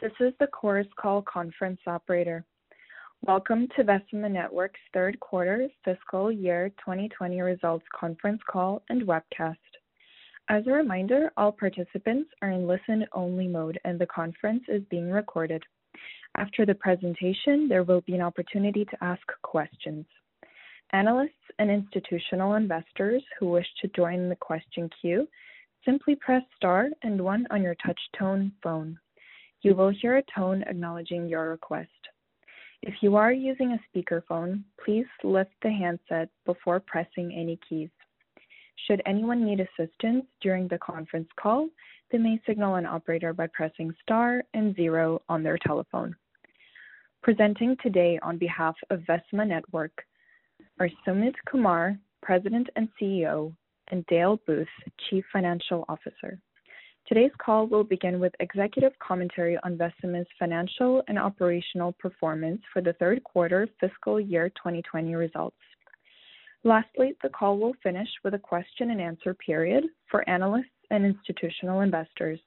this is the Chorus Call conference operator. Welcome to Vecima Networks' third quarter fiscal year 2020 results conference call and webcast. As a reminder, all participants are in listen-only mode, and the conference is being recorded. After the presentation, there will be an opportunity to ask questions. Analysts and institutional investors who wish to join the question queue, simply press star and one on your touch-tone phone. You will hear a tone acknowledging your request. If you are using a speakerphone, please lift the handset before pressing any keys. Should anyone need assistance during the conference call, they may signal an operator by pressing star and zero on their telephone. Presenting today on behalf of Vecima Network are Sumit Kumar, President and CEO, and Dale Booth, Chief Financial Officer. Today's call will begin with executive commentary on Vecima's financial and operational performance for the third quarter fiscal year 2020 results. Lastly, the call will finish with a question and answer period for analysts and institutional investors.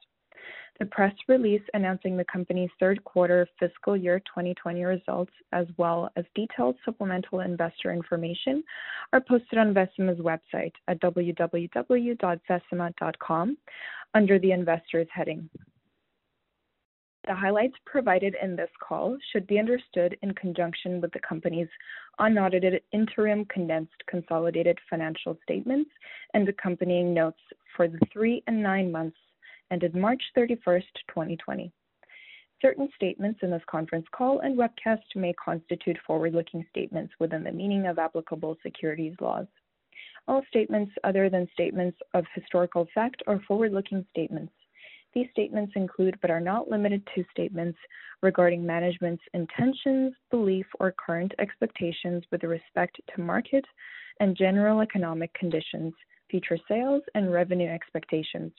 The press release announcing the company's third quarter fiscal year 2020 results, as well as detailed supplemental investor information, are posted on Vecima's website at www.vecima.com under the Investors heading. The highlights provided in this call should be understood in conjunction with the company's unaudited interim condensed consolidated financial statements and accompanying notes for the three and nine months ended March 31st, 2020. Certain statements in this conference call and webcast may constitute forward-looking statements within the meaning of applicable securities laws. All statements other than statements of historical fact are forward-looking statements. These statements include, but are not limited to, statements regarding management's intentions, belief, or current expectations with respect to market and general economic conditions, future sales and revenue expectations,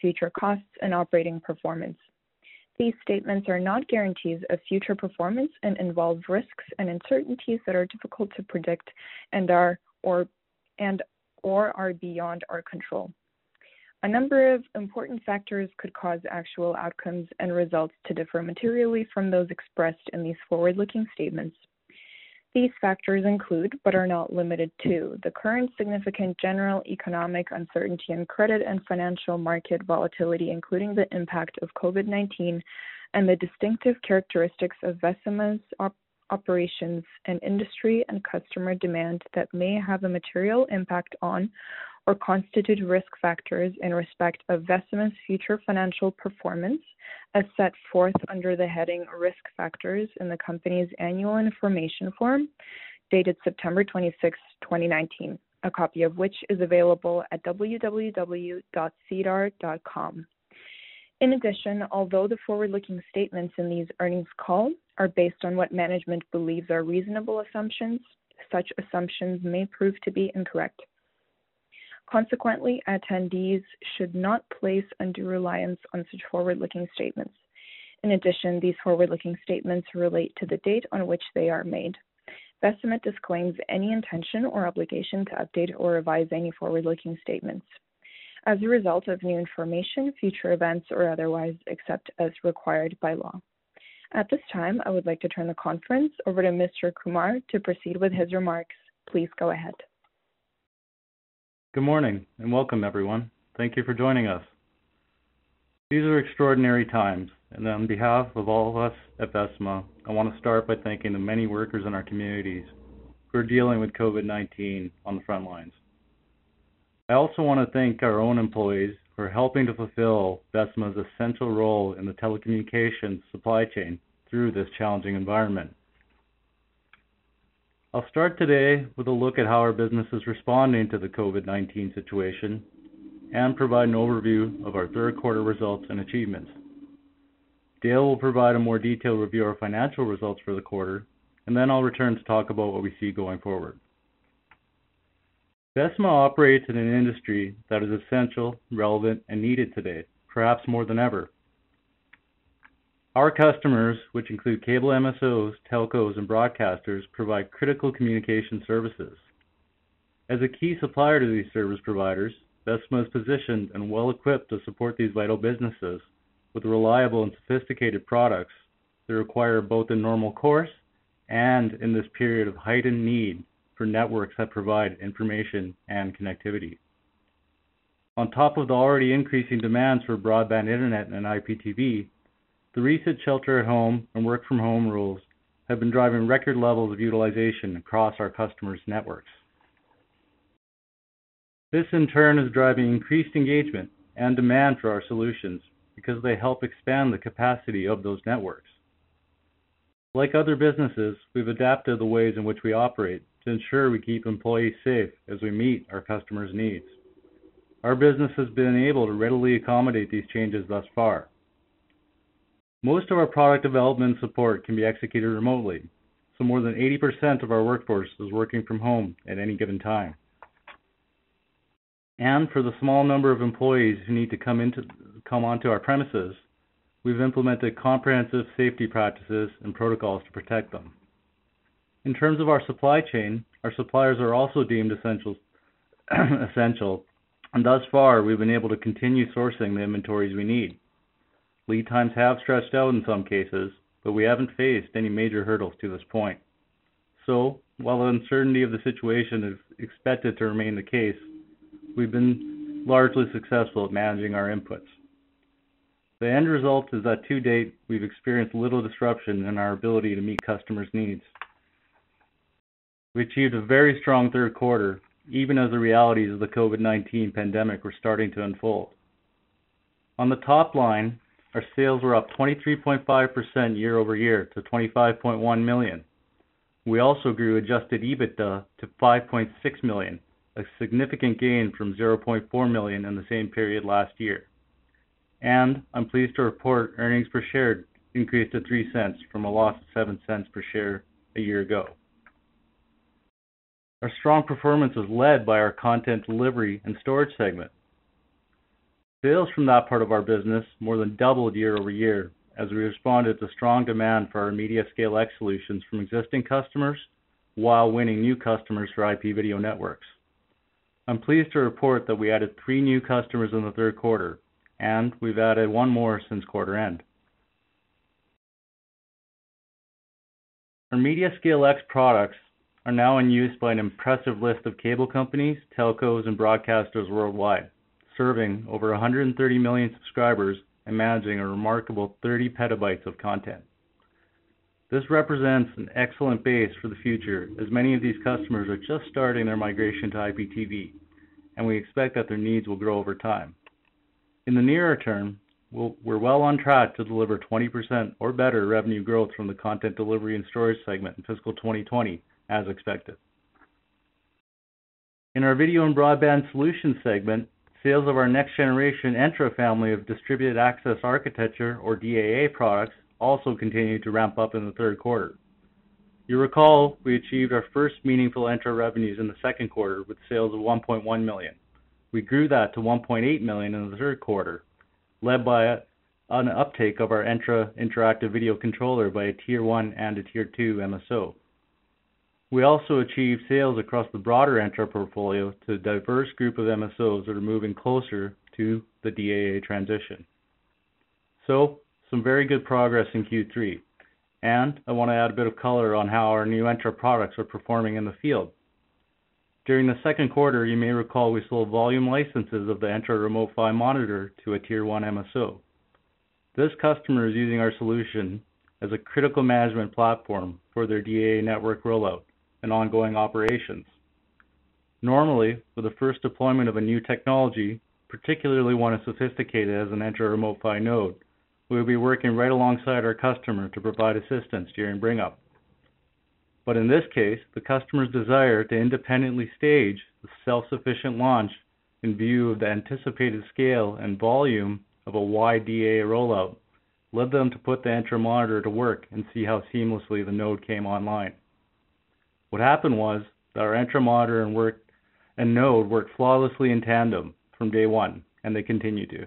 future costs, and operating performance. These statements are not guarantees of future performance and involve risks and uncertainties that are difficult to predict and are or and or are beyond our control. A number of important factors could cause actual outcomes and results to differ materially from those expressed in these forward-looking statements. These factors include, but are not limited to, the current significant general economic uncertainty and credit and financial market volatility, including the impact of COVID-19 and the distinctive characteristics of Vecima's operations and industry and customer demand that may have a material impact on or constitute risk factors in respect of Vecima's future financial performance, as set forth under the heading Risk Factors in the company's annual information form, dated September 26, 2019, a copy of which is available at www.sedar.com. In addition, although the forward-looking statements in these earnings call are based on what management believes are reasonable assumptions, such assumptions may prove to be incorrect. Consequently, attendees should not place undue reliance on such forward-looking statements. In addition, these forward-looking statements relate to the date on which they are made. Vecima disclaims any intention or obligation to update or revise any forward-looking statements as a result of new information, future events, or otherwise, except as required by law. At this time, I would like to turn the conference over to Mr. Kumar to proceed with his remarks. Please go ahead. Good morning and welcome, everyone. Thank you for joining us. These are extraordinary times, and on behalf of all of us at Vecima, I want to start by thanking the many workers in our communities who are dealing with COVID 19 on the front lines. I also want to thank our own employees who are helping to fulfill Vecima's essential role in the telecommunications supply chain through this challenging environment. I'll start today with a look at how our business is responding to the COVID-19 situation and provide an overview of our third quarter results and achievements. Dale will provide a more detailed review of our financial results for the quarter, and then I'll return to talk about what we see going forward. Vecima operates in an industry that is essential, relevant, and needed today, perhaps more than ever. Our customers, which include cable MSOs, telcos, and broadcasters, provide critical communication services. As a key supplier to these service providers, Vecima is positioned and well-equipped to support these vital businesses with reliable and sophisticated products that require both in normal course and in this period of heightened need for networks that provide information and connectivity. On top of the already increasing demands for broadband internet and IPTV, the recent shelter at home and work from home rules have been driving record levels of utilization across our customers' networks. This in turn is driving increased engagement and demand for our solutions because they help expand the capacity of those networks. Like other businesses, we've adapted the ways in which we operate to ensure we keep employees safe as we meet our customers' needs. Our business has been able to readily accommodate these changes thus far. Most of our product development support can be executed remotely, so more than 80% of our workforce is working from home at any given time. And for the small number of employees who need to come onto our premises, we've implemented comprehensive safety practices and protocols to protect them. In terms of our supply chain, our suppliers are also deemed essential, and thus far, we've been able to continue sourcing the inventories we need. Lead times have stretched out in some cases, but we haven't faced any major hurdles to this point. So, while the uncertainty of the situation is expected to remain the case, we've been largely successful at managing our inputs. The end result is that to date, we've experienced little disruption in our ability to meet customers' needs. We achieved a very strong third quarter, even as the realities of the COVID-19 pandemic were starting to unfold. On the top line, our sales were up 23.5% year-over-year to 25.1 million. We also grew adjusted EBITDA to 5.6 million, a significant gain from 0.4 million in the same period last year. And I'm pleased to report earnings per share increased to $0.03 from a loss of $0.07 per share a year ago. Our strong performance was led by our content delivery and storage segment. Sales from that part of our business more than doubled year-over-year as we responded to strong demand for our MediaScaleX solutions from existing customers while winning new customers for IP video networks. I'm pleased to report that we added three new customers in the third quarter, and we've added one more since quarter end. Our MediaScaleX products are now in use by an impressive list of cable companies, telcos, and broadcasters worldwide, serving over 130 million subscribers and managing a remarkable 30 petabytes of content. This represents an excellent base for the future, as many of these customers are just starting their migration to IPTV, and we expect that their needs will grow over time. In the nearer term, we're well on track to deliver 20% or better revenue growth from the content delivery and storage segment in fiscal 2020 as expected. In our video and broadband solutions segment, sales of our next generation Entra family of distributed access architecture or DAA products also continued to ramp up in the third quarter. You recall we achieved our first meaningful Entra revenues in the second quarter with sales of 1.1 million. We grew that to 1.8 million in the third quarter, led by an uptake of our Entra interactive video controller by a tier one and a tier two MSO. We also achieved sales across the broader Entra portfolio to a diverse group of MSOs that are moving closer to the DAA transition. So some very good progress in Q3, and I want to add a bit of color on how our new Entra products are performing in the field. During the second quarter, you may recall we sold volume licenses of the Entra Remote PHY monitor to a tier one MSO. This customer is using our solution as a critical management platform for their DAA network rollout and ongoing operations. Normally, for the first deployment of a new technology, particularly one as sophisticated as an Entra Remote PHY node, we will be working right alongside our customer to provide assistance during bring up. But in this case, the customer's desire to independently stage the self-sufficient launch in view of the anticipated scale and volume of a DAA rollout led them to put the Entra monitor to work and see how seamlessly the node came online. What happened was that our Entra monitor and work and node worked flawlessly in tandem from day one, and they continue to.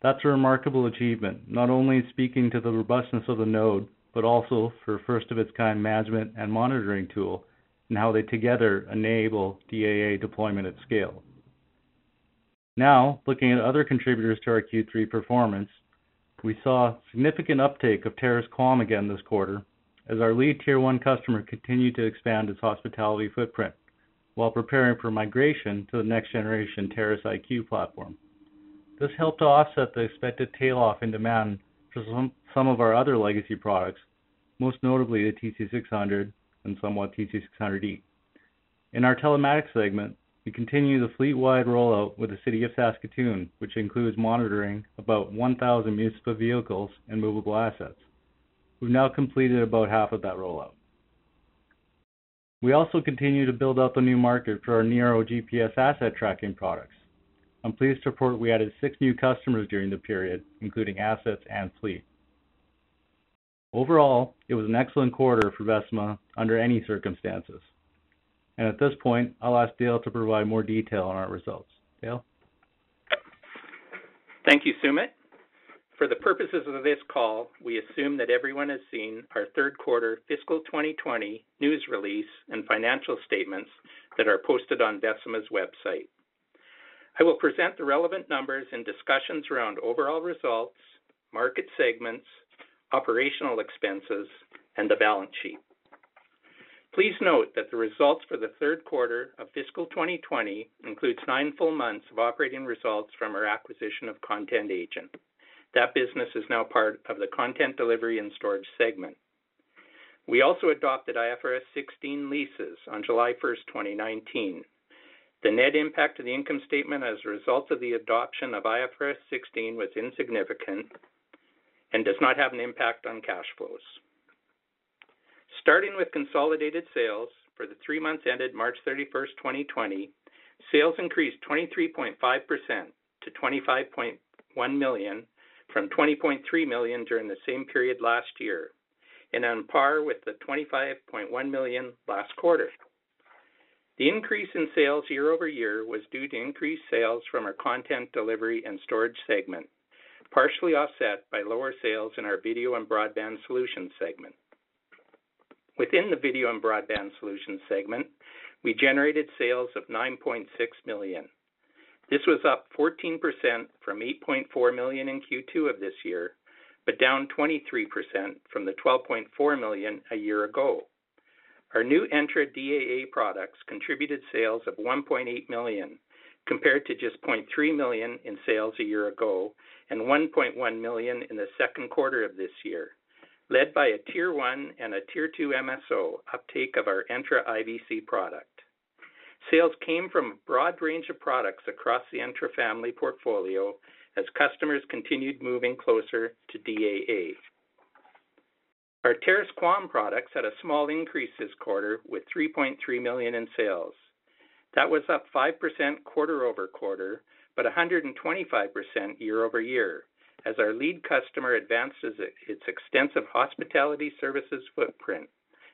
That's a remarkable achievement, not only speaking to the robustness of the node, but also for first of its kind management and monitoring tool and how they together enable DAA deployment at scale. Now, looking at other contributors to our Q3 performance, we saw significant uptake of Terrace QAM again this quarter as our lead tier one customer continued to expand its hospitality footprint while preparing for migration to the next generation Terrace IQ platform. This helped to offset the expected tail off in demand for some of our other legacy products, most notably the TC600 and somewhat TC600E. In our telematics segment, we continue the fleet-wide rollout with the City of Saskatoon, which includes monitoring about 1,000 municipal vehicles and movable assets. We've now completed about half of that rollout. We also continue to build out the new market for our Nero GPS asset tracking products. I'm pleased to report we added six new customers during the period, including assets and fleet. Overall, it was an excellent quarter for Vecima under any circumstances. And at this point, I'll ask Dale to provide more detail on our results. Dale? Thank you, Sumit. For the purposes of this call, we assume that everyone has seen our third quarter fiscal 2020 news release and financial statements that are posted on Vecima's website. I will present the relevant numbers and discussions around overall results, market segments, operational expenses, and the balance sheet. Please note that the results for the third quarter of fiscal 2020 includes nine full months of operating results from our acquisition of Content Agent. That business is now part of the Content Delivery and Storage segment. We also adopted IFRS 16 leases on July 1st, 2019. The net impact to the income statement as a result of the adoption of IFRS 16 was insignificant and does not have an impact on cash flows. Starting with consolidated sales for the three months ended March 31st, 2020, sales increased 23.5% to 25.1 million from 20.3 million during the same period last year, and on par with the 25.1 million last quarter. The increase in sales year-over-year was due to increased sales from our Content Delivery and Storage segment, partially offset by lower sales in our Video and Broadband Solutions segment. Within the Video and Broadband Solutions segment, we generated sales of 9.6 million. This was up 14% from 8.4 million in Q2 of this year, but down 23% from the 12.4 million a year ago. Our new Entra DAA products contributed sales of 1.8 million, compared to just 0.3 million in sales a year ago and 1.1 million in the second quarter of this year, led by a Tier 1 and a Tier 2 MSO uptake of our Entra IVC product. Sales came from a broad range of products across the Entra family portfolio as customers continued moving closer to DAA. Our Terrace QAM products had a small increase this quarter with 3.3 million in sales. That was up 5% quarter-over-quarter, but 125% year-over-year as our lead customer advances its extensive hospitality services footprint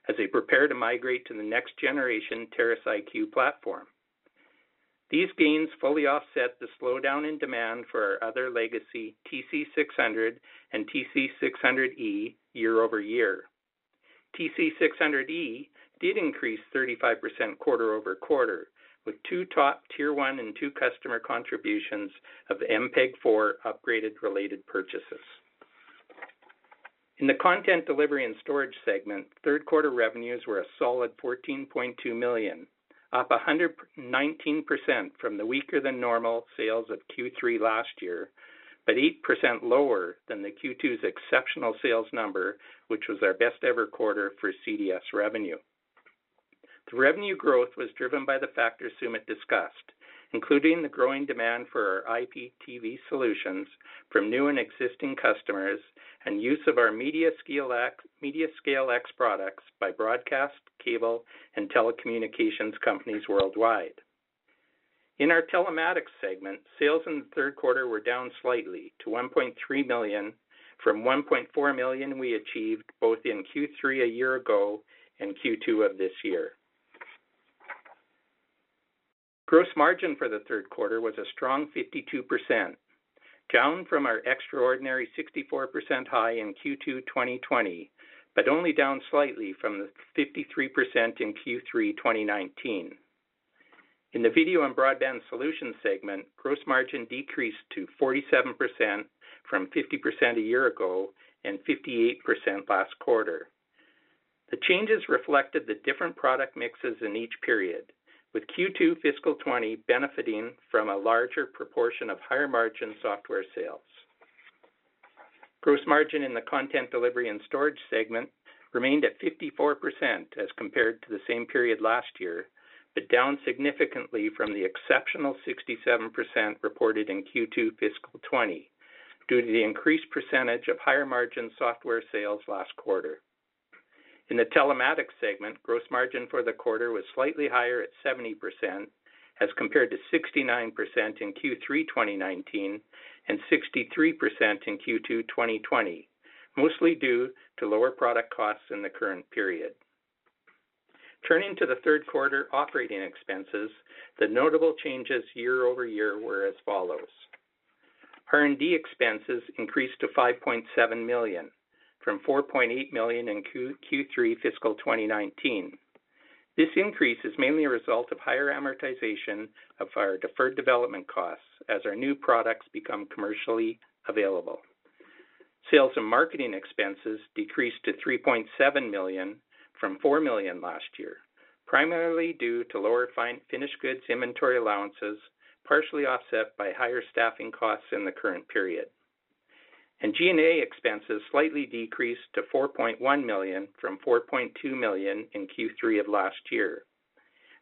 as they prepare to migrate to the next generation Terrace IQ platform. These gains fully offset the slowdown in demand for our other legacy TC600 and TC600E year-over-year. TC600E did increase 35% quarter-over-quarter, with two top Tier 1 and 2 customer contributions of MPEG-4 upgraded related purchases. In the Content Delivery and Storage segment, third quarter revenues were a solid 14.2 million, up 119% from the weaker than normal sales of Q3 last year, but 8% lower than the Q2's exceptional sales number, which was our best ever quarter for CDS revenue. The revenue growth was driven by the factors Sumit discussed, including the growing demand for our IPTV solutions from new and existing customers and use of our MediaScale X products by broadcast, cable, and telecommunications companies worldwide. In our Telematics segment, sales in the third quarter were down slightly to 1.3 million from 1.4 million we achieved both in Q3 a year ago and Q2 of this year. Gross margin for the third quarter was a strong 52%, down from our extraordinary 64% high in Q2 2020, but only down slightly from the 53% in Q3 2019. In the Video and Broadband Solutions segment, gross margin decreased to 47% from 50% a year ago and 58% last quarter. The changes reflected the different product mixes in each period, with Q2 fiscal 2020 benefiting from a larger proportion of higher margin software sales. Gross margin in the Content Delivery and Storage segment remained at 54% as compared to the same period last year, but down significantly from the exceptional 67% reported in Q2 fiscal 2020 due to the increased percentage of higher margin software sales last quarter. In the Telematics segment, gross margin for the quarter was slightly higher at 70% as compared to 69% in Q3 2019 and 63% in Q2 2020, mostly due to lower product costs in the current period. Turning to the third quarter operating expenses, the notable changes year-over-year were as follows. R&D expenses increased to 5.7 million, from 4.8 million in Q3 fiscal 2019. This increase is mainly a result of higher amortization of our deferred development costs as our new products become commercially available. Sales and marketing expenses decreased to 3.7 million from 4 million last year, primarily due to lower finished goods inventory allowances, partially offset by higher staffing costs in the current period. G&A expenses slightly decreased to 4.1 million from 4.2 million in Q3 of last year.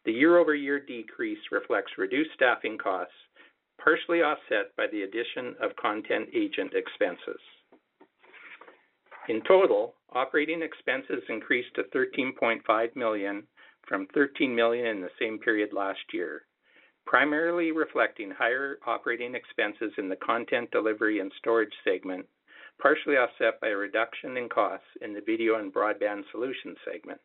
The year-over-year decrease reflects reduced staffing costs, partially offset by the addition of content agent expenses. In total, operating expenses increased to 13.5 million from 13 million in the same period last year, primarily reflecting higher operating expenses in the Content Delivery and Storage segment, partially offset by a reduction in costs in the Video and Broadband Solutions segment.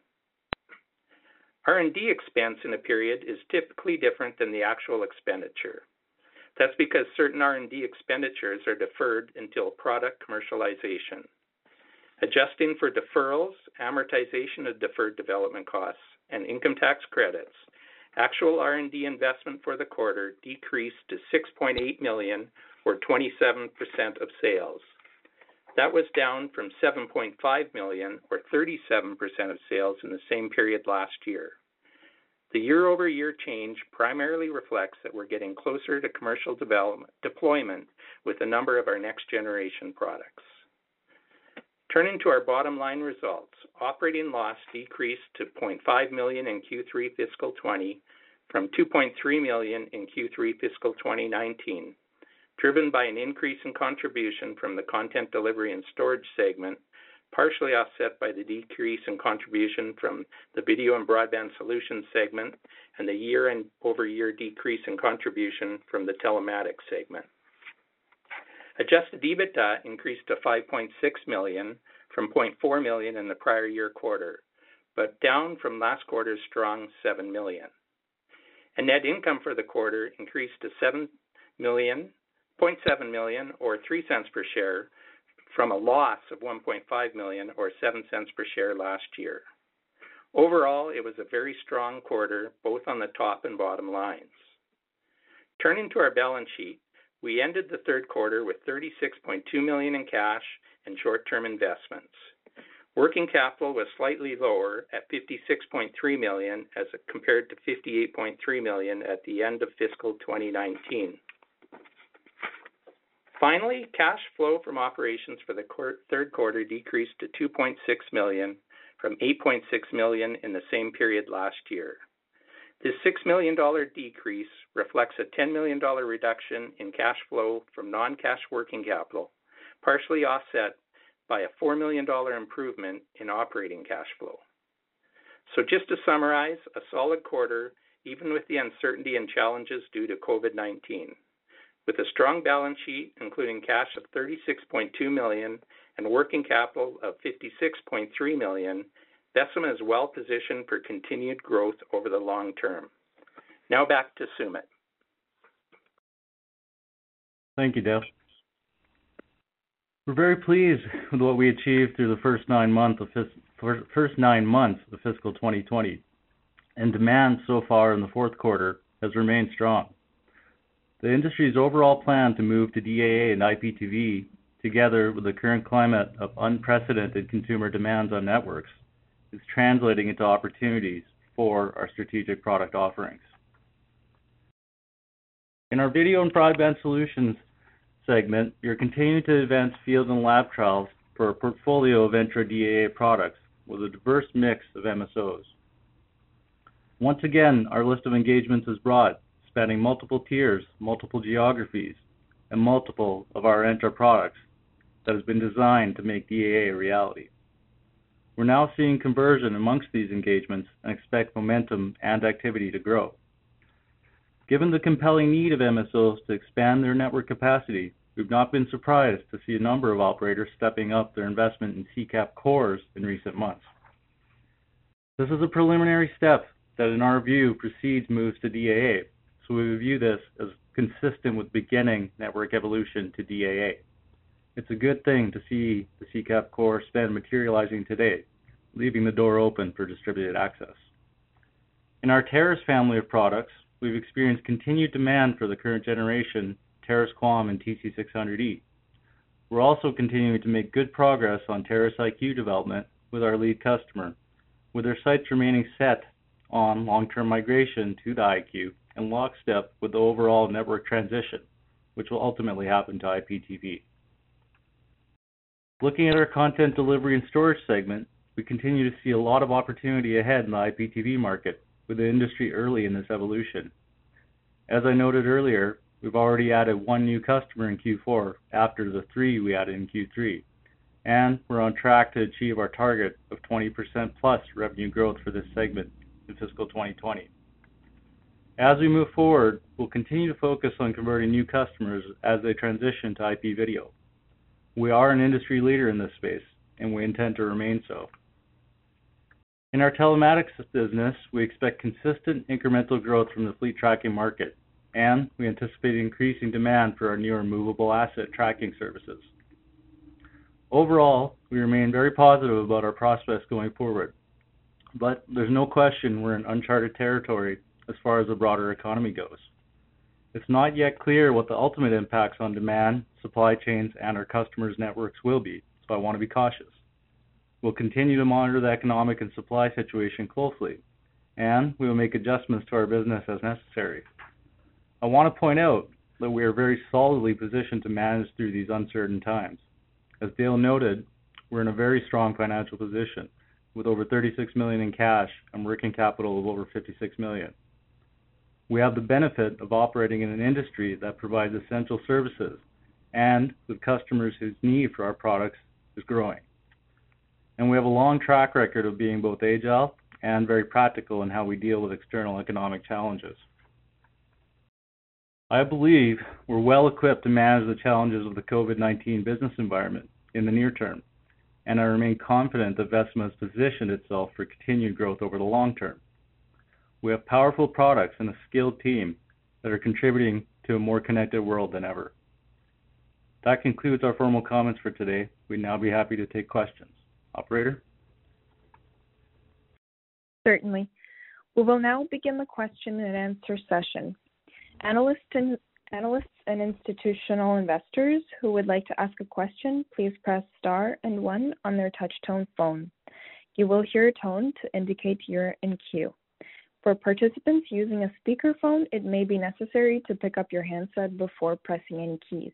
R&D expense in a period is typically different than the actual expenditure. That's because certain R&D expenditures are deferred until product commercialization. Adjusting for deferrals, amortization of deferred development costs, and income tax credits, actual R&D investment for the quarter decreased to 6.8 million or 27% of sales. That was down from 7.5 million or 37% of sales in the same period last year. The year-over-year change primarily reflects that we're getting closer to commercial deployment with a number of our next-generation products. Turning to our bottom-line results, operating loss decreased to 0.5 million in Q3 fiscal 2020 from 2.3 million in Q3 fiscal 2019, driven by an increase in contribution from the Content Delivery and Storage segment, partially offset by the decrease in contribution from the Video and Broadband Solutions segment and the year-over-year decrease in contribution from the Telematics segment. Adjusted EBITDA increased to 5.6 million from 0.4 million in the prior year quarter, but down from last quarter's strong 7 million. Net income for the quarter increased to 0.7 million or $0.03 per share from a loss of 1.5 million or $0.07 per share last year. Overall, it was a very strong quarter, both on the top and bottom lines. Turning to our balance sheet, we ended the third quarter with 36.2 million in cash and short-term investments. Working capital was slightly lower at 56.3 million as compared to 58.3 million at the end of fiscal 2019. Finally, cash flow from operations for the third quarter decreased to 2.6 million from 8.6 million in the same period last year. This 6 million dollar decrease reflects a 10 million dollar reduction in cash flow from non-cash working capital, partially offset by a 4 million dollar improvement in operating cash flow. So just to summarize, a solid quarter, even with the uncertainty and challenges due to COVID-19. With a strong balance sheet, including cash of 36.2 million and working capital of 56.3 million, Vecima is well positioned for continued growth over the long term. Now back to Sumit. Thank you, Dale. We're very pleased with what we achieved through the first nine months of fiscal 2020, and demand so far in the fourth quarter has remained strong. The industry's overall plan to move to DAA and IPTV, together with the current climate of unprecedented consumer demands on networks, is translating into opportunities for our strategic product offerings. In our Video and Broadband Solutions segment, we are continuing to advance field and lab trials for a portfolio of Entra DAA products with a diverse mix of MSOs. Once again, our list of engagements is broad, spanning multiple tiers, multiple geographies, and multiple of our Entra products that has been designed to make DAA a reality. We're now seeing conversion amongst these engagements and expect momentum and activity to grow. Given the compelling need of MSOs to expand their network capacity, we've not been surprised to see a number of operators stepping up their investment in CCAP cores in recent months. This is a preliminary step that, in our view, precedes moves to DAA, so we view this as consistent with beginning network evolution to DAA. It's a good thing to see the CCAP core spend materializing today, leaving the door open for distributed access. In our Terrace family of products, we've experienced continued demand for the current generation Terrace QAM and TC600E. We're also continuing to make good progress on Terrace IQ development with our lead customer, with their sights remaining set on long-term migration to the IQ in lockstep with the overall network transition, which will ultimately happen to IPTV. Looking at our content delivery and storage segment, we continue to see a lot of opportunity ahead in the IPTV market, with the industry early in this evolution. As I noted earlier, we've already added one new customer in Q4 after the three we added in Q3, and we're on track to achieve our target of 20%+ plus revenue growth for this segment in fiscal 2020. As we move forward, we'll continue to focus on converting new customers as they transition to IP video. We are an industry leader in this space, and we intend to remain so. In our telematics business, we expect consistent incremental growth from the fleet tracking market, and we anticipate increasing demand for our newer movable asset tracking services. Overall, we remain very positive about our prospects going forward, but there's no question we're in uncharted territory as far as the broader economy goes. It's not yet clear what the ultimate impacts on demand, supply chains, and our customers' networks will be, so I want to be cautious. We'll continue to monitor the economic and supply situation closely, and we will make adjustments to our business as necessary. I want to point out that we are very solidly positioned to manage through these uncertain times. As Dale noted, we're in a very strong financial position, with over 36 million in cash and working capital of over 56 million. We have the benefit of operating in an industry that provides essential services and with customers whose need for our products is growing. And we have a long track record of being both agile and very practical in how we deal with external economic challenges. I believe we're well equipped to manage the challenges of the COVID-19 business environment in the near term, and I remain confident that Vecima has positioned itself for continued growth over the long term. We have powerful products and a skilled team that are contributing to a more connected world than ever. That concludes our formal comments for today. We'd now be happy to take questions. Operator? Certainly. We will now begin the question and answer session. Analysts and analysts and institutional investors who would like to ask a question, please press star and one on their touch-tone phone. You will hear a tone to indicate you're in queue. For participants using a speakerphone, it may be necessary to pick up your handset before pressing any keys.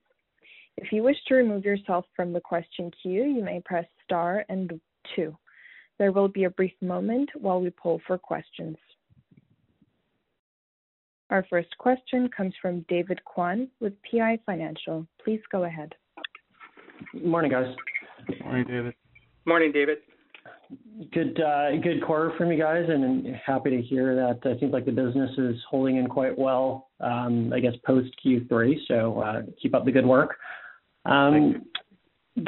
If you wish to remove yourself from the question queue, you may press star and two. There will be a brief moment while we poll for questions. Our first question comes from David Kwan with PI Financial. Please go ahead. Morning, guys. Morning, David. Morning, David. Good uh, good quarter from you guys, and happy to hear that uh, it seems like the business is holding in quite well, um, I guess, post Q3. So, uh, keep up the good work. Um,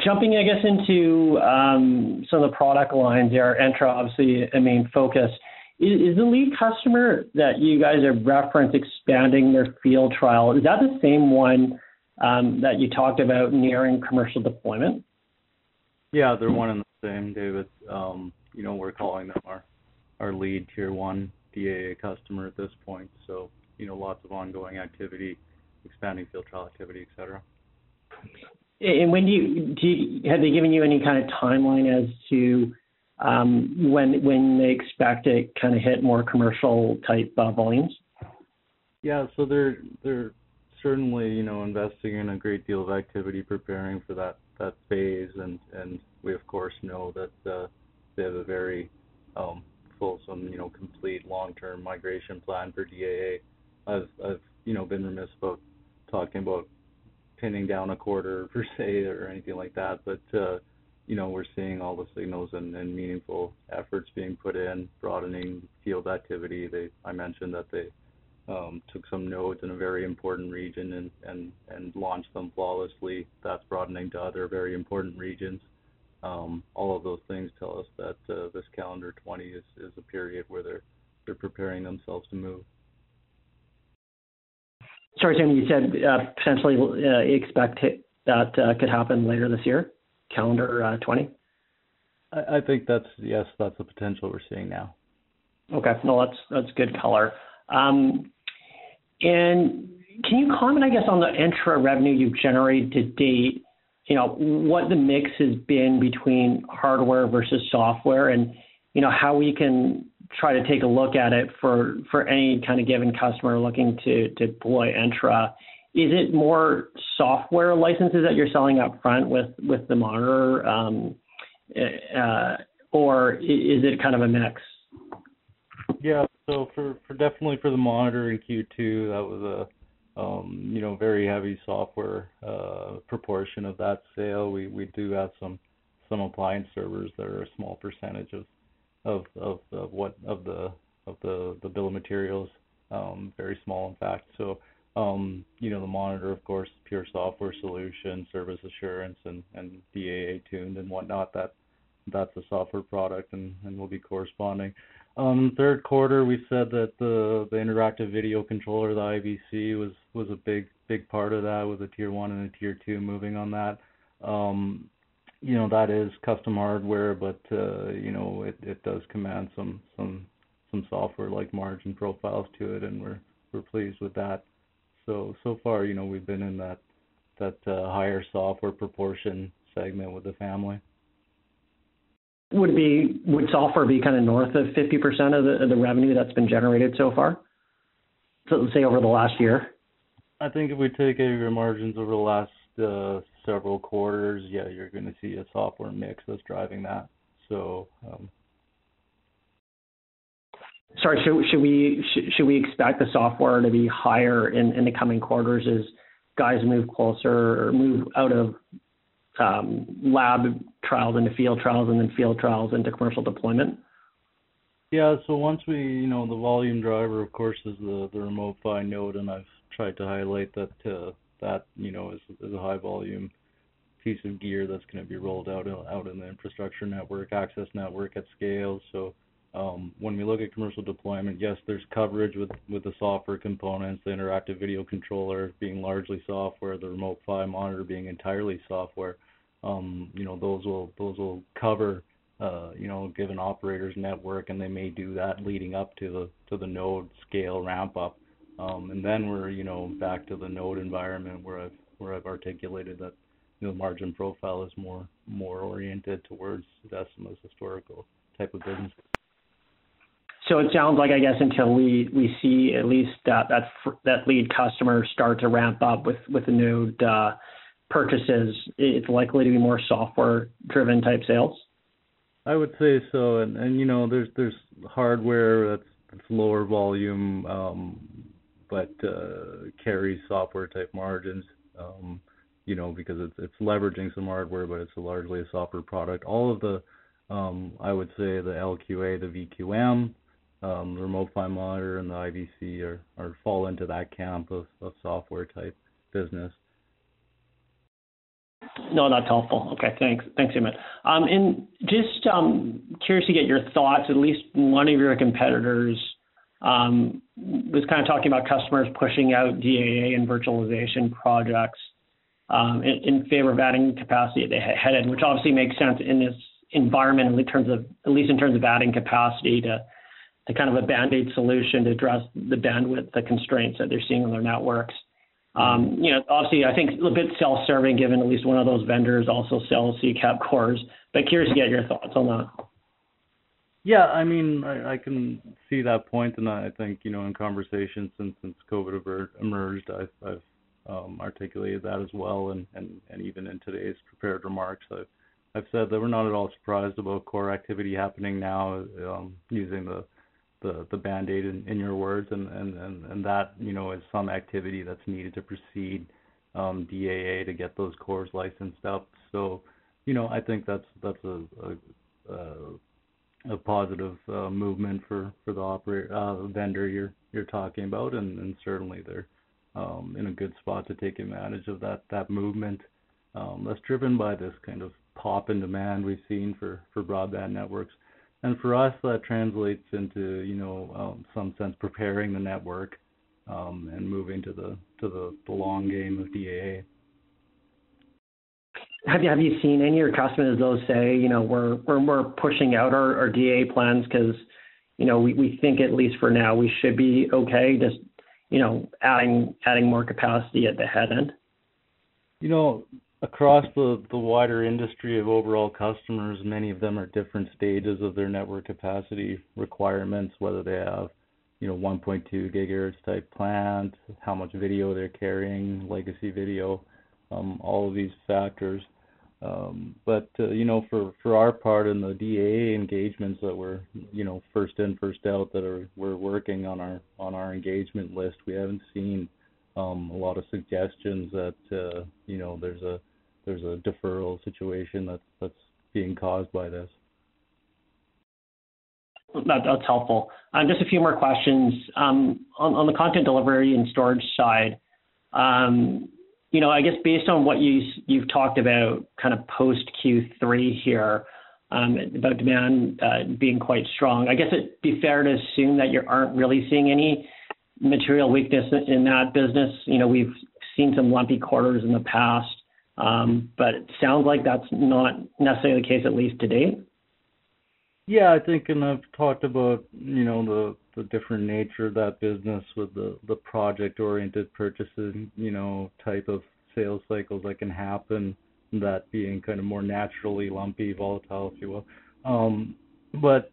jumping, I guess, into um, some of the product lines there, Entra, obviously a main focus. Is the lead customer that you guys have referenced expanding their field trial, is that the same one that you talked about nearing commercial deployment? Yeah, they're one and the same, David. Um, You know, we're calling them our our lead tier one DAA customer at this point. So, you know, lots of ongoing activity, expanding field trial activity, et cetera. And when do you do you, have they given you any kind of timeline as to um, when when they expect to kind of hit more commercial type uh, volumes? Yeah. So they're they're certainly, you know, investing in a great deal of activity preparing for that that phase. and And we, of course, know that uh, they have a very um, fulsome, you know, complete long-term migration plan for DAA. I've, I've, you know, been remiss about talking about pinning down a quarter per se, or anything like that. But, uh, you know, we're seeing all the signals and meaningful efforts being put in, broadening field activity. They, I mentioned that they um, took some nodes in a very important region and, and, and launched them flawlessly. That's broadening to other very important regions. Um, all of those things tell us that uh, this calendar 20 is a period where they're they're preparing themselves to move. Sorry, Sumit, you said uh, potentially uh, expect that could happen later this year, calendar 2020? I think that's... Yes, that's the potential we're seeing now. Okay. No, that's, that's good color. Um, and can you comment, I guess, on the Entra revenue you've generated to date? You know, what the mix has been between hardware versus software, and, you know, how we can try to take a look at it for for any kind of given customer looking to deploy Entra. Is it more software licenses that you're selling up front with with the monitor, um, uh, or is it kind of a mix? Yeah. So for, for definitely for the monitor in Q2, that was a Um, you know very heavy software uh, proportion of that sale. We we do have some some appliance servers that are a small percentage of of of what of the of the the bill of materials, um, very small, in fact. So um, you know the monitor, of course, pure software solution, service assurance and and DAA tuned and whatnot, That that's a software product and and will be corresponding. Third quarter, we said that the the interactive video controller, the IVC, was a big big part of that, with a tier one and a tier two moving on that. Um, you know, that is custom hardware, but uh, you know, it it does command some some some software-like margin profiles to it, and we're we're pleased with that. So so far, you know, we've been in that that uh, higher software proportion segment with the family. Would be would software be kind of north of 50% of the revenue that's been generated so far? So say, over the last year. I think if we take your margins over the last uh, several quarters, yeah, you're gonna see a software mix that's driving that. So, um. Sorry, should we should we expect the software to be higher in in the coming quarters as guys move closer or move out of um, lab trials into field trials, and then field trials into commercial deployment? Yeah. So once we, you know, the volume driver, of course, is the Remote PHY node, and I've tried to highlight that, uh, that, you know, is is a high volume piece of gear that's gonna be rolled out uh, out in the infrastructure network, access network at scale. So, um, when we look at commercial deployment, yes, there's coverage with with the software components, the interactive video controller being largely software, the Remote PHY monitor being entirely software. Um, you know, those will those will cover, uh, you know, given operators network, and they may do that leading up to the to the node scale ramp up. Um, and then we're, you know, back to the node environment where I've where I've articulated that, you know, margin profile is more more oriented towards Vecima's historical type of business. So it sounds like, I guess, until we we see at least that that lead customer start to ramp up with with the node uh, purchases, it's likely to be more software-driven type sales? I would say so. And and you know, there's hardware that's lower volume, um, but carries software-type margins, you know, because it's leveraging some hardware, but it's largely a software product. All of the Um, I would say the LQA, the VQM, um, the Remote PHY monitor, and the IVC are, fall into that camp of, of software type business. No, that's helpful. Okay, thanks. Thanks. Um, and just um, curious to get your thoughts. At least one of your competitors um, was kind of talking about customers pushing out DAA and virtualization projects um, in, in, favor of adding capacity at the head end, which obviously makes sense in this environment in terms of at least in terms of adding capacity to to kind of a band-aid solution to address the bandwidth the constraints that they're seeing on their networks. Um, you know, obviously, I think a bit self-serving, given at least one of those vendors also sells CCAP cores. But curious to get your thoughts on that. Yeah, I mean, I, I can see that point, and I think you know, in conversations since since COVID emerged, I've, I've um, articulated that as well, and, and and even in today's prepared remarks, I've I've said that we're not at all surprised about core activity happening now, um, using the the the band-aid in, in your words and, and, and, and that you know is some activity that's needed to precede um, DAA to get those cores licensed up. So you know I think that's that's a a, a positive uh, movement for for the operator uh, vendor you're you're talking about, and, and certainly they're um, in a good spot to take advantage of that that movement. Um, that's driven by this kind of pop in demand we've seen for for broadband networks and for us that translates into you know um, some sense preparing the network um, and moving to the to the, the long game of DAA. Have you have you seen any of your customers those say you know we're we're, we're pushing out our, our DAA plans because you know we, we think at least for now we should be okay just you know adding adding more capacity at the head end. You know across the the wider industry of overall customers, many of them are different stages of their network capacity requirements, whether they have, you know, 1.2 gigahertz type plant, how much video they're carrying, legacy video, um, all of these factors. Um, but uh, you know, for for our part in the DAA engagements that we're, you know, first in, first out that are we're working on our on our engagement list, we haven't seen um, a lot of suggestions that uh, you know there's a there's a deferral situation that's that's being caused by this. That, that's helpful. Um, just a few more questions um, on, on the content delivery and storage side. Um, you know, I guess based on what you you've talked about, kind of post Q3 here, um, about demand uh, being quite strong. I guess it'd be fair to assume that you aren't really seeing any material weakness in that business. You know, we've seen some lumpy quarters in the past, um, but it sounds like that's not necessarily the case, at least to date. Yeah, I think, and I've talked about, you know, the the different nature of that business with the the project-oriented purchases, you know, type of sales cycles that can happen, that being kind of more naturally lumpy, volatile, if you will. Um, but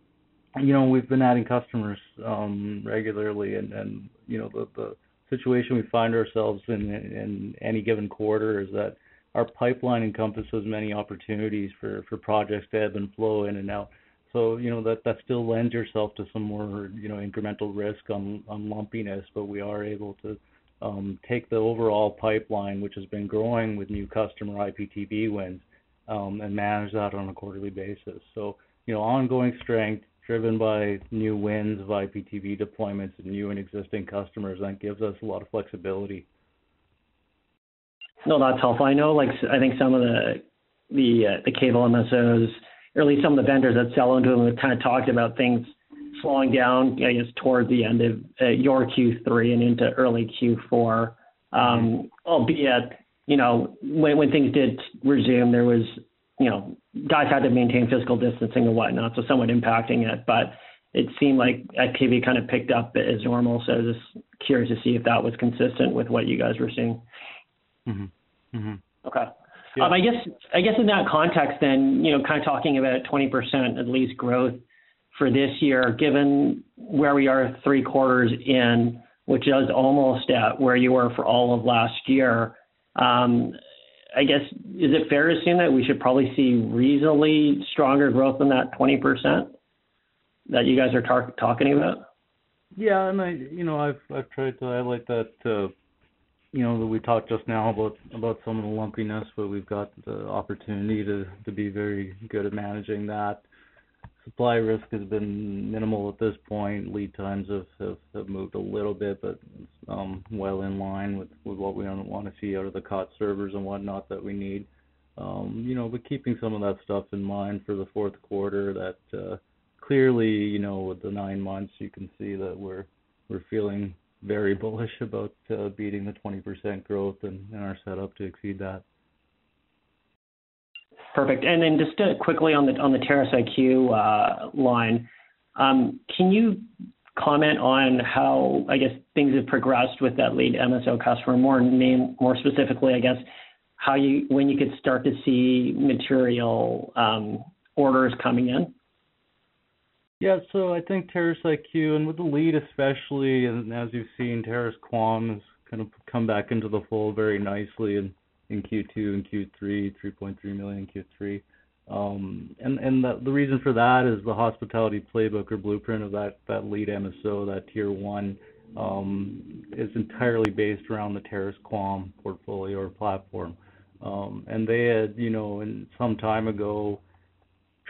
you know, we've been adding customers um, regularly, and and you know, the the situation we find ourselves in in any given quarter is that our pipeline encompasses many opportunities for for projects to ebb and flow in and out. So you know that that still lends yourself to some more you know incremental risk on on lumpiness, but we are able to um, take the overall pipeline, which has been growing with new customer IPTV wins, um, and manage that on a quarterly basis. So you know ongoing strength, driven by new wins of IPTV deployments and new and existing customers. That gives us a lot of flexibility. No, that's helpful. I know, like, I think some of the the uh, the cable MSOs, or at least some of the vendors that sell into them, have kind of talked about things slowing down, I guess, toward the end of uh, your Q3 and into early Q4. Um, albeit, you know, when when things did resume, there was you know, guys had to maintain physical distancing and whatnot, so somewhat impacting it. But it seemed like activity kind of picked up as normal. So I was just curious to see if that was consistent with what you guys were seeing. Mm-hmm. Mm-hmm. Okay. Yeah. Um, I guess I guess in that context, then you know, kind of talking about 20% at least growth for this year, given where we are three quarters in, which is almost at where you were for all of last year. Um, I guess, is it fair to assume that we should probably see reasonably stronger growth than that 20% that you guys are tar- talking about? Yeah, and I, you know, I've I've tried to highlight that, uh, you know, that we talked just now about about some of the lumpiness, but we've got the opportunity to to be very good at managing that. supply risk has been minimal at this point. Lead times have have moved a little bit, but um, well in line with with what we want to see out of the COT servers and whatnot that we need. Um, you know, but keeping some of that stuff in mind for the fourth quarter, that uh, clearly, you know, with the nine months, you can see that we're we're feeling very bullish about uh, beating the 20% growth and are set up to exceed that. Perfect. And then just uh, quickly on the on the Terrace IQ uh, line, um, can you comment on how, I guess, things have progressed with that lead MSO customer? More name more specifically, I guess, how you when you could start to see material um, orders coming in? Yeah. So I think Terrace IQ and with the lead especially, and as you've seen, Terrace QAM has kind of come back into the fold very nicely in Q2 and Q3, 3.3 million in Q3. And and The the reason for that is the hospitality playbook or blueprint of that that lead MSO, that tier one, is entirely based around the Terrace QAM portfolio or platform. Um, and they had, you know, some time ago,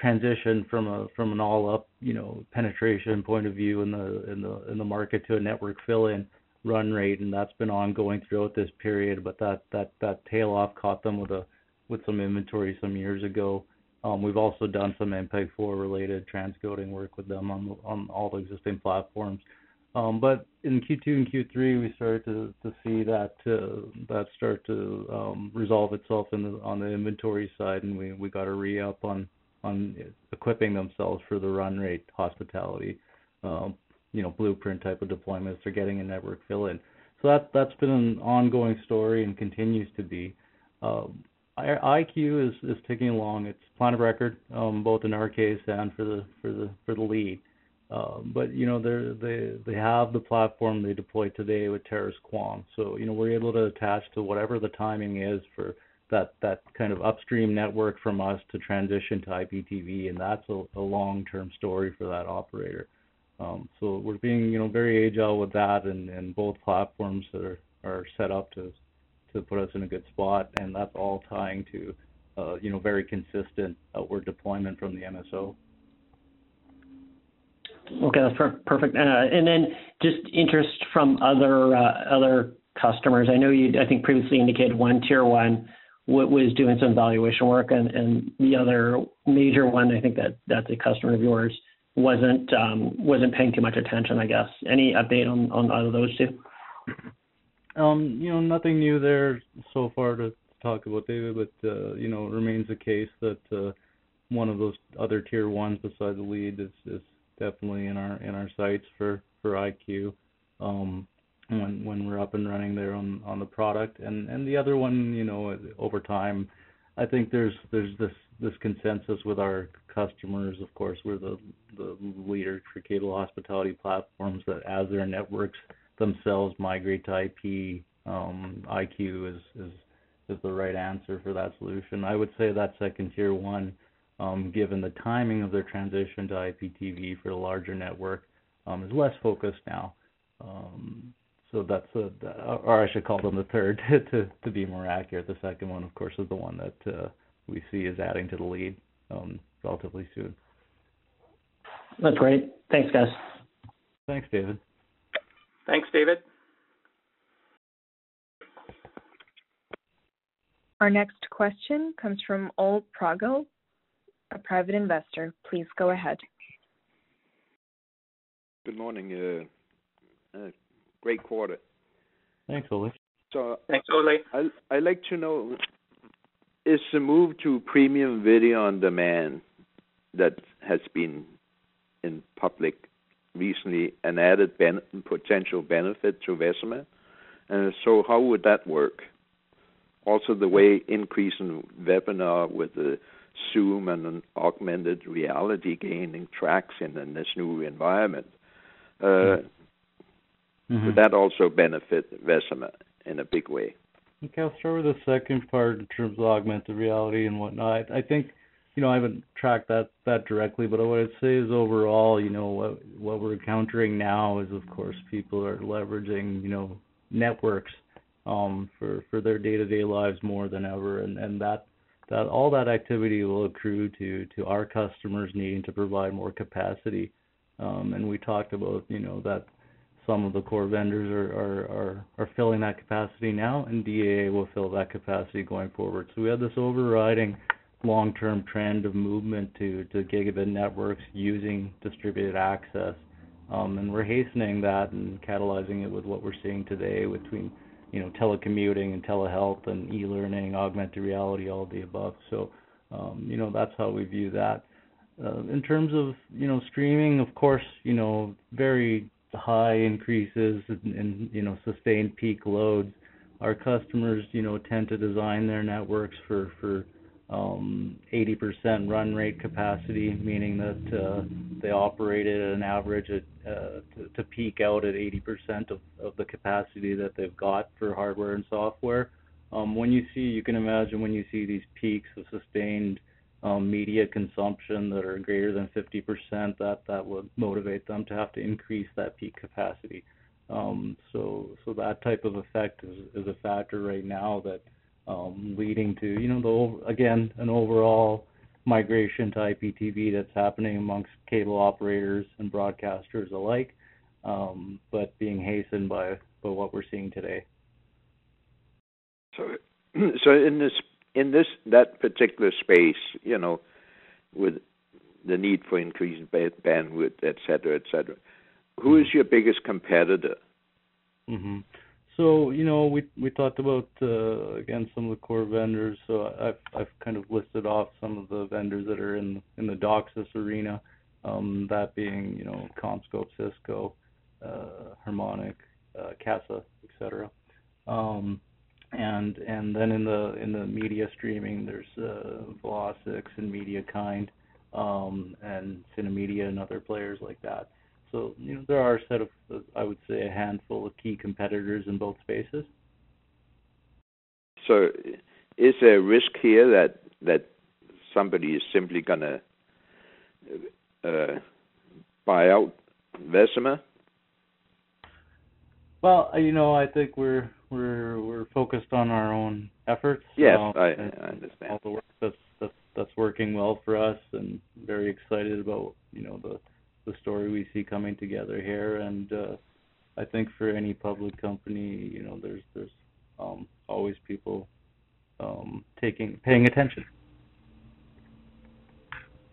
transitioned from a from an all up, you know, penetration point of view in the in the in the market to a network fill-in run rate, and that's been ongoing throughout this period. But that that that tail off caught them with a with some inventory some years ago. um, We've also done some MPEG-4 related transcoding work with them on on all the existing platforms. Um, but in Q2 and Q3, we started to to see that uh, that start to um, resolve itself in on the inventory side, and we, we got a re-up on equipping themselves for the run rate hospitality, um, you know, blueprint type of deployments. They're getting a network fill-in. So that that's been an ongoing story and continues to be. Um, IQ is is ticking along. It's plan of record, um, both in our case and for the for the for the lead. But, you know, they they they have the platform they deploy today with Terrace QAM. You know, we're able to attach to whatever the timing is for that that kind of upstream network from us to transition to IPTV, and that's a long-term story for that operator. Um, so we're being, you know, very agile with that and both platforms that are set up to to put us in a good spot, and that's all tying to, you know, very consistent outward deployment from the MSO. Okay. That's perfect. Uh, and then just interest from other other customers. I know you'd, I think, previously indicated one tier one was doing some valuation work and and the other major one, I think that that's a customer of yours, wasn't um, wasn't paying too much attention, I guess. Any update on on either of those two? Um, You know, nothing new there so far to talk about, David, but uh, you know, it remains the case that uh, one of those other tier ones beside the lead is is definitely in our in our sights for IQ, um, when we're up and running there on the product. And and the other one, you know, over time, I think there's there's this this consensus with our customers. Of course, we're the the leader for cable hospitality platforms that as their networks themselves migrate to IP, um, IQ is the right answer for that solution. I would say that second tier one, um, given the timing of their transition to IPTV for the larger network, um, is less focused now. So that's a, or I should call them the third to to be more accurate. The second one, of course, is the one that uh, we see is adding to the lead um, relatively soon. That's great. Thanks, guys. Thanks, David. Thanks, David. Our next question comes from Ol Prago, a private investor. Please go ahead. Good morning. Uh, uh, Great quarter. Thanks, Ole. Thanks, Ole. I'd like to know, is the move to premium video on demand that has been in public recently an added ben- potential benefit to Vecima? And so, how would that work? Also, the way increase in webinar with the Zoom and an augmented reality gaining traction in this new environment. Mm-hmm. Would that also benefit Vecima in a big way? Okay. I'll start with the second part in terms of augmented reality and whatnot. I think, you know, I haven't tracked that that directly, but what I'd say is overall, you know, what what we're encountering now is, of course, people are leveraging, you know, networks for for their day-to-day lives more than ever. And and that all that activity will accrue to to our customers needing to provide more capacity. Um, and we talked about you know that some of the core vendors are, are, are, are filling that capacity now, and DAA will fill that capacity going forward. So we have this overriding long-term trend of movement to, to gigabit networks using distributed access. Um, and we're hastening that and catalyzing it with what we're seeing today between you know, telecommuting and telehealth and e-learning, augmented reality, all the above. So, um, you know, that's how we view that. Uh, in terms of, you know, streaming, of course, you know, very high increases and, in you know, sustained peak loads. Our customers, you know, tend to design their networks for for um, 80% run rate capacity, meaning that uh, they operate at an average at, uh, to, to peak out at 80% of, of the capacity that they've got for hardware and software. Um, when you see, you can imagine when you see these peaks of sustained um, media consumption that are greater than 50%, that that would motivate them to have to increase that peak capacity. Um, so, so that type of effect is, is a factor right now that um, leading to you know the again an overall migration to IPTV that's happening amongst cable operators and broadcasters alike, um, but being hastened by by what we're seeing today. So, so in this in this that particular space, you know, with the need for increased bandwidth, et cetera, et cetera, who is your biggest competitor? Mm-hmm. So you know, we we talked about uh, again some of the core vendors. So I've I've kind of listed off some of the vendors that are in in the DOCSIS arena. Um, that being you know CommScope, Cisco, uh, Harmonic, uh, Casa, etc. Um, and and then in the in the media streaming, there's uh, Velocix and MediaKind, um, and Synamedia and other players like that. So, you know, there are a set of, I would say, a handful of key competitors in both spaces. So, is there a risk here that that somebody is simply going to uh, buy out Vecima? Well, you know, I think we're we're we're focused on our own efforts. Yes, um, I, I understand. All the work that's that's that's working well for us, and very excited about you know the the story we see coming together here. And uh, I think for any public company, you know, there's there's um, always people um, taking paying attention.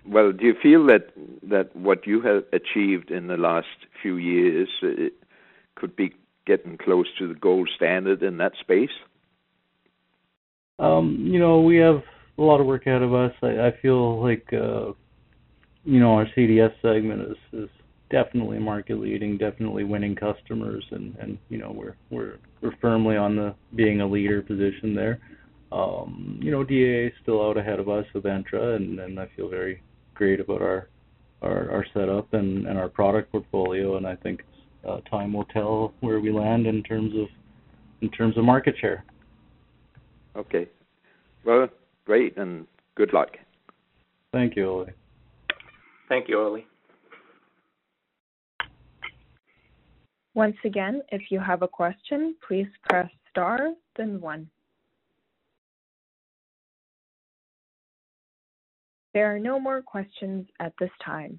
Well, do you feel that that what you have achieved in the last few years uh, could be getting close to the gold standard in that space? Um, you know, we have a lot of work ahead of us. I, I feel like uh, you know, our CDS segment is is definitely market leading, definitely winning customers, and and you know we're we're we're firmly on the being a leader position there. Um, you know, DAA is still out ahead of us with Entra, and and I feel very great about our our, our setup and and our product portfolio, and I think uh, time will tell where we land in terms of in terms of market share. Okay. Well, great, and good luck. Thank you, Ole. Thank you, Oli. Once again, if you have a question, please press star, then one. There are no more questions at this time.